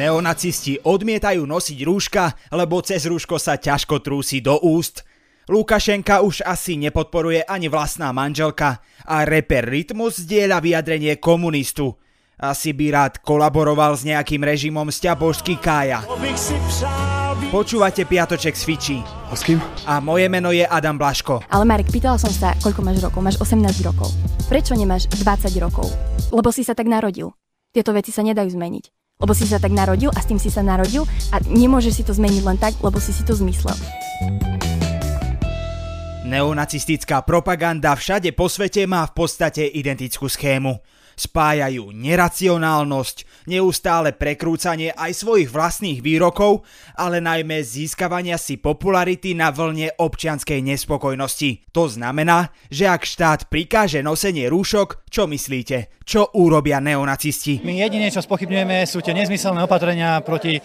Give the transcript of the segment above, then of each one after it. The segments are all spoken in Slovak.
Neonacisti odmietajú nosiť rúška, lebo cez rúško sa ťažko trúsi do úst. Lukašenka už asi nepodporuje ani vlastná manželka a reper Rytmus zdieľa vyjadrenie komunistu. Asi by rád kolaboroval s nejakým režimom z božský Kája. Počúvate Piatoček s Fiči. A s kým? A moje meno je Adam Blaško. Ale Marek, pýtala som sa, koľko máš rokov. Máš 18 rokov. Prečo nemáš 20 rokov? Lebo si sa tak narodil. Tieto veci sa nedajú zmeniť. Lebo si sa tak narodil a s tým si sa narodil a nemôžeš si to zmeniť len tak, lebo si si to zmyslel. Neonacistická propaganda všade po svete má v podstate identickú schému. Spájajú neracionálnosť, neustále prekrúcanie aj svojich vlastných výrokov, ale najmä získavania si popularity na vlne občianskej nespokojnosti. To znamená, že ak štát prikáže nosenie rúšok, čo myslíte? Čo urobia neonacisti? My jedine, čo spochybňujeme, sú tie nezmyselné opatrenia proti eh,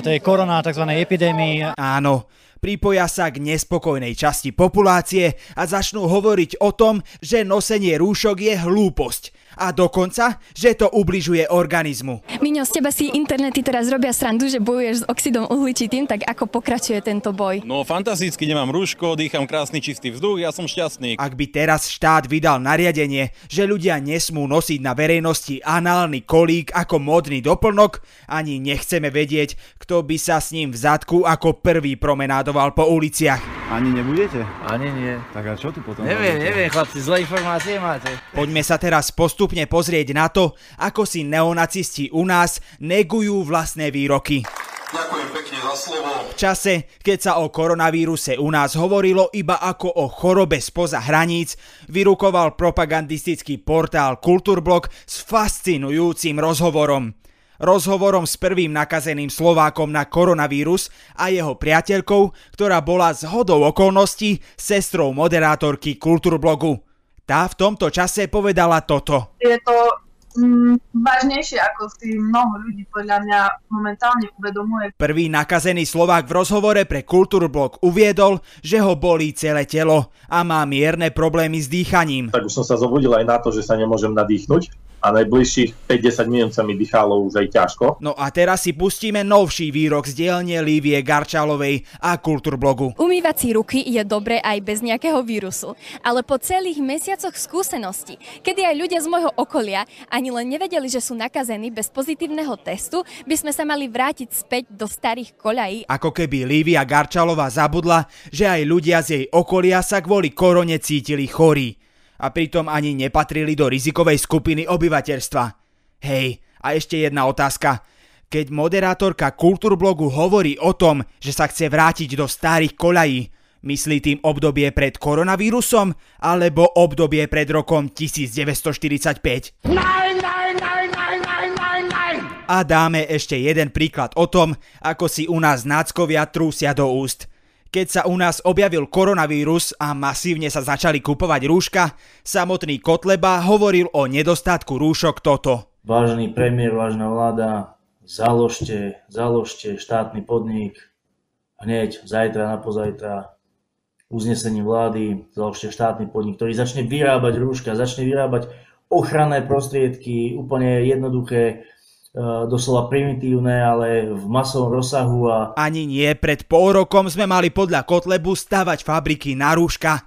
tej korona, tzv. epidémii. Áno, pripoja sa k nespokojnej časti populácie a začnú hovoriť o tom, že nosenie rúšok je hlúposť a dokonca, že to ubližuje organizmu. Miňo, z teba si internety teraz robia srandu, že bojuješ s oxidom uhličitým, tak ako pokračuje tento boj? No fantasticky, nemám rúško, dýcham krásny čistý vzduch, ja som šťastný. Ak by teraz štát vydal nariadenie, že ľudia nesmú nosiť na verejnosti análny kolík ako modný doplnok, ani nechceme vedieť, kto by sa s ním v zadku ako prvý promenádoval po uliciach. Ani nebudete? Ani nie. Tak a čo tu potom Neviem, robíte? neviem, chlapci, zlé informácie máte. Poďme sa teraz postupne pozrieť na to, ako si neonacisti u nás negujú vlastné výroky. Ďakujem pekne za slovo. V čase, keď sa o koronavíruse u nás hovorilo iba ako o chorobe spoza hraníc, vyrukoval propagandistický portál Kulturblog s fascinujúcim rozhovorom. Rozhovorom s prvým nakazeným Slovákom na koronavírus a jeho priateľkou, ktorá bola z hodou okolností sestrou moderátorky Kulturblogu. Tá v tomto čase povedala toto. je to mm, vážnejšie, ako si mnoho ľudí podľa mňa momentálne uvedomuje. Prvý nakazený Slovák v rozhovore pre Kulturblog uviedol, že ho bolí celé telo a má mierne problémy s dýchaním. tak už som sa zobudil aj na to, že sa nemôžem nadýchnuť a najbližších 5-10 minút sa mi dýchalo už aj ťažko. No a teraz si pustíme novší výrok z dielne Lívie Garčalovej a Kulturblogu. Umývať si ruky je dobré aj bez nejakého vírusu, ale po celých mesiacoch skúsenosti, kedy aj ľudia z môjho okolia ani len nevedeli, že sú nakazení bez pozitívneho testu, by sme sa mali vrátiť späť do starých koľají Ako keby Lívia Garčalová zabudla, že aj ľudia z jej okolia sa kvôli korone cítili chorí. A pritom ani nepatrili do rizikovej skupiny obyvateľstva. Hej, a ešte jedna otázka. Keď moderátorka Kultúrblogu hovorí o tom, že sa chce vrátiť do starých koľají, myslí tým obdobie pred koronavírusom alebo obdobie pred rokom 1945? A dáme ešte jeden príklad o tom, ako si u nás náckovia trúsia do úst. Keď sa u nás objavil koronavírus a masívne sa začali kupovať rúška, samotný Kotleba hovoril o nedostatku rúšok toto. Vážený premiér, vážená vláda, založte, založte štátny podnik hneď zajtra na pozajtra uznesením vlády, založte štátny podnik, ktorý začne vyrábať rúška, začne vyrábať ochranné prostriedky, úplne jednoduché, doslova primitívne, ale v masovom rozsahu a Ani nie, pred pol rokom sme mali podľa Kotlebu stavať fabriky na rúška.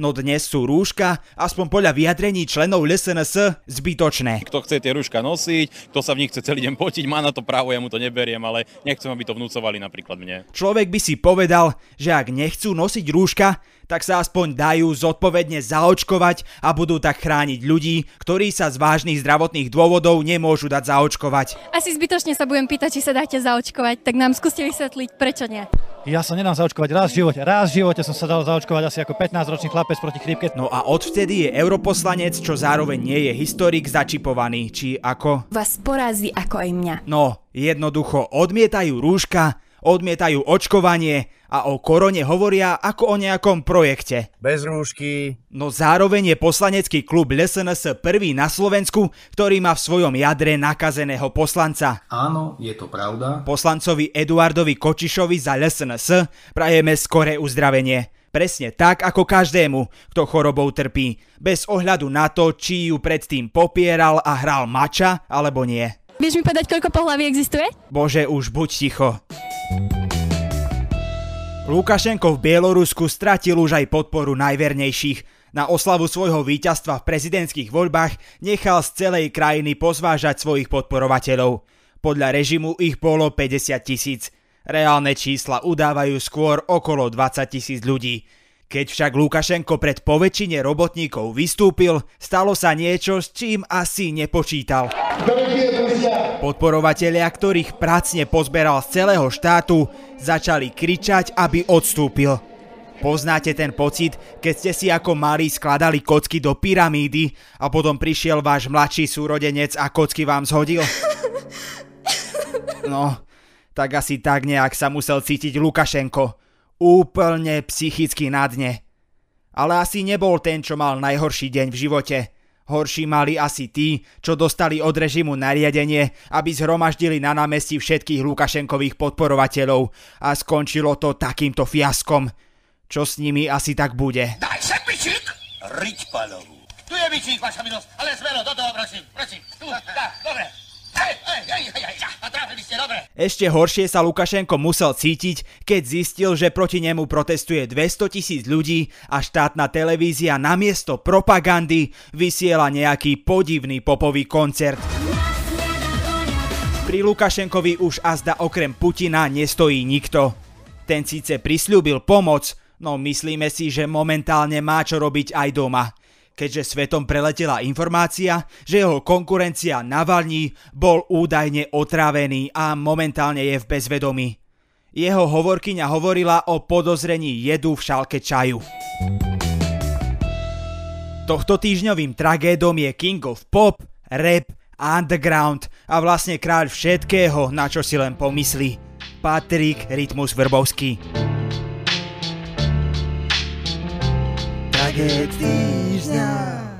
No dnes sú rúška, aspoň podľa vyjadrení členov LSNS, zbytočné. Kto chce tie rúška nosiť, kto sa v nich chce celý deň potiť, má na to právo, ja mu to neberiem, ale nechcem, aby to vnúcovali napríklad mne. Človek by si povedal, že ak nechcú nosiť rúška, tak sa aspoň dajú zodpovedne zaočkovať a budú tak chrániť ľudí, ktorí sa z vážnych zdravotných dôvodov nemôžu dať zaočkovať. Asi zbytočne sa budem pýtať, či sa dáte zaočkovať, tak nám skúste vysvetliť, prečo nie. Ja sa nedám zaočkovať raz v živote. Raz v živote som sa dal zaočkovať asi ako 15-ročný chlapec proti chrípke. No a odvtedy je europoslanec, čo zároveň nie je historik začipovaný, či ako? Vás porazí ako aj mňa. No, jednoducho odmietajú rúška, odmietajú očkovanie a o korone hovoria ako o nejakom projekte. Bez rúšky. No zároveň je poslanecký klub LSNS prvý na Slovensku, ktorý má v svojom jadre nakazeného poslanca. Áno, je to pravda. Poslancovi Eduardovi Kočišovi za LSNS prajeme skoré uzdravenie. Presne tak ako každému, kto chorobou trpí, bez ohľadu na to, či ju predtým popieral a hral mača alebo nie. Vieš mi povedať, koľko pohlaví existuje? Bože, už buď ticho. Lukašenko v Bielorusku stratil už aj podporu najvernejších. Na oslavu svojho víťazstva v prezidentských voľbách nechal z celej krajiny pozvážať svojich podporovateľov. Podľa režimu ich bolo 50 tisíc. Reálne čísla udávajú skôr okolo 20 tisíc ľudí. Keď však Lukašenko pred poväčšine robotníkov vystúpil, stalo sa niečo, s čím asi nepočítal. Podporovatelia, ktorých pracne pozberal z celého štátu, začali kričať, aby odstúpil. Poznáte ten pocit, keď ste si ako malí skladali kocky do pyramídy a potom prišiel váš mladší súrodenec a kocky vám zhodil? No, tak asi tak nejak sa musel cítiť Lukašenko úplne psychicky na dne. Ale asi nebol ten, čo mal najhorší deň v živote. Horší mali asi tí, čo dostali od režimu nariadenie, aby zhromaždili na námestí všetkých Lukašenkových podporovateľov a skončilo to takýmto fiaskom. Čo s nimi asi tak bude? Daj sem bičík! Riť palovú. Tu je bičík, vaša milosť, ale smelo, do toho, prosím, prosím. Tu, tak, dobre. Ešte horšie sa Lukašenko musel cítiť, keď zistil, že proti nemu protestuje 200 tisíc ľudí a štátna televízia namiesto propagandy vysiela nejaký podivný popový koncert. Pri Lukašenkovi už azda okrem Putina nestojí nikto. Ten síce prislúbil pomoc, no myslíme si, že momentálne má čo robiť aj doma – keďže svetom preletela informácia, že jeho konkurencia Navalny bol údajne otrávený a momentálne je v bezvedomí. Jeho hovorkyňa hovorila o podozrení jedu v šalke čaju. Tohto týždňovým tragédom je King of Pop, Rap, Underground a vlastne kráľ všetkého, na čo si len pomyslí. Patrik Rytmus Vrbovský. Tragéd týždňa.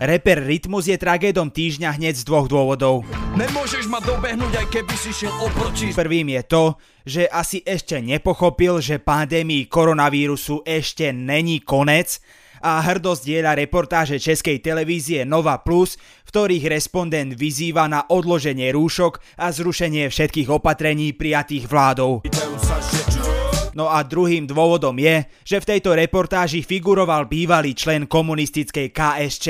Reper Rytmus je tragédom týždňa hneď z dvoch dôvodov. Nemôžeš ma dobehnúť, aj keby si šiel oproti. Prvým je to, že asi ešte nepochopil, že pandémii koronavírusu ešte není konec a hrdosť diela reportáže Českej televízie Nova Plus, v ktorých respondent vyzýva na odloženie rúšok a zrušenie všetkých opatrení prijatých vládou. No a druhým dôvodom je, že v tejto reportáži figuroval bývalý člen komunistickej KSČ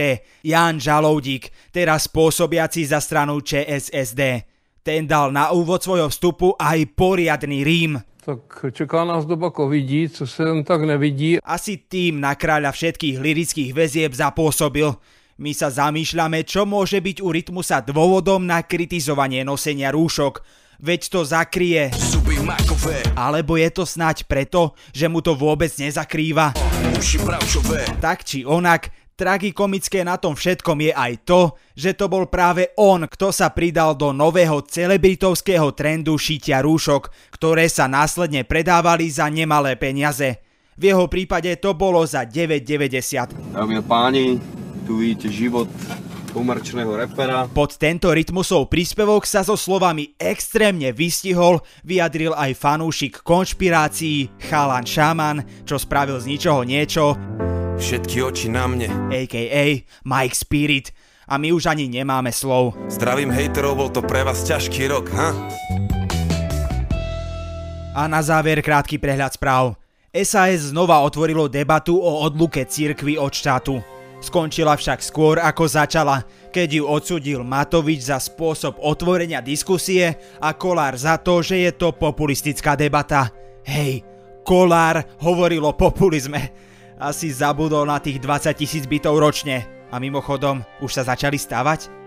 Jan Žaloudík, teraz pôsobiaci za stranu ČSSD. Ten dal na úvod svojho vstupu aj poriadny rím. Tak čeká nás doba covidí, co sa len tak nevidí. Asi tým na kráľa všetkých lirických väzieb zapôsobil. My sa zamýšľame, čo môže byť u Rytmusa dôvodom na kritizovanie nosenia rúšok, veď to zakrie. Alebo je to snať preto, že mu to vôbec nezakrýva. Tak či onak, tragikomické na tom všetkom je aj to, že to bol práve on, kto sa pridal do nového celebritovského trendu šitia rúšok, ktoré sa následne predávali za nemalé peniaze. V jeho prípade to bolo za 9,90. Dámy a páni, tu vidíte život umrčného repera. Pod tento rytmusov príspevok sa so slovami extrémne vystihol vyjadril aj fanúšik konšpirácií Chalan Shaman, čo spravil z ničoho niečo. Všetky oči na mne. A.k.a. Mike Spirit. A my už ani nemáme slov. Zdravím hejterov, bol to pre vás ťažký rok, ha? A na záver krátky prehľad správ. SAS znova otvorilo debatu o odluke cirkvy od štátu. Skončila však skôr ako začala, keď ju odsudil Matovič za spôsob otvorenia diskusie a Kolár za to, že je to populistická debata. Hej, Kolár hovoril o populizme. Asi zabudol na tých 20 tisíc bytov ročne. A mimochodom, už sa začali stavať?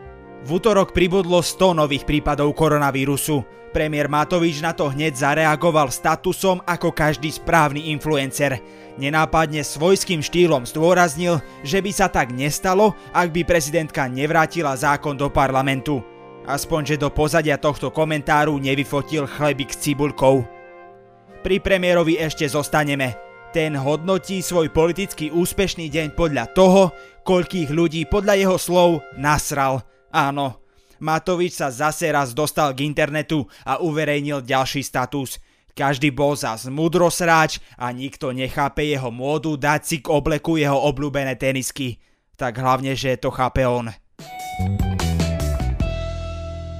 V útorok pribudlo 100 nových prípadov koronavírusu. Premiér Matovič na to hneď zareagoval statusom ako každý správny influencer. Nenápadne svojským štýlom zdôraznil, že by sa tak nestalo, ak by prezidentka nevrátila zákon do parlamentu. Aspoň, že do pozadia tohto komentáru nevyfotil chlebík s cibulkou. Pri premiérovi ešte zostaneme. Ten hodnotí svoj politicky úspešný deň podľa toho, koľkých ľudí podľa jeho slov nasral. Áno, Matovič sa zase raz dostal k internetu a uverejnil ďalší status – každý bol zas mudrosráč a nikto nechápe jeho módu dať si k obleku jeho obľúbené tenisky. Tak hlavne, že to chápe on.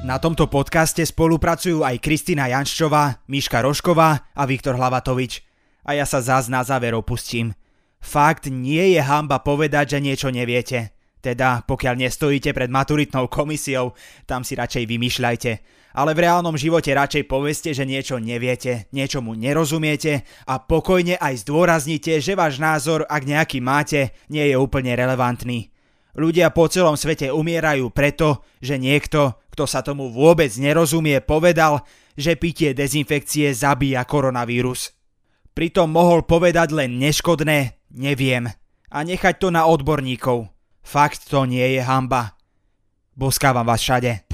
Na tomto podcaste spolupracujú aj Kristina Janščová, Miška Rošková a Viktor Hlavatovič. A ja sa zás na záver opustím. Fakt nie je hamba povedať, že niečo neviete. Teda, pokiaľ nestojíte pred maturitnou komisiou, tam si radšej vymýšľajte. Ale v reálnom živote radšej poveste, že niečo neviete, niečomu nerozumiete a pokojne aj zdôraznite, že váš názor, ak nejaký máte, nie je úplne relevantný. Ľudia po celom svete umierajú preto, že niekto, kto sa tomu vôbec nerozumie, povedal, že pitie dezinfekcie zabíja koronavírus. Pritom mohol povedať len neškodné, neviem, a nechať to na odborníkov. Fakt to nie je hamba. Boskávam vás všade.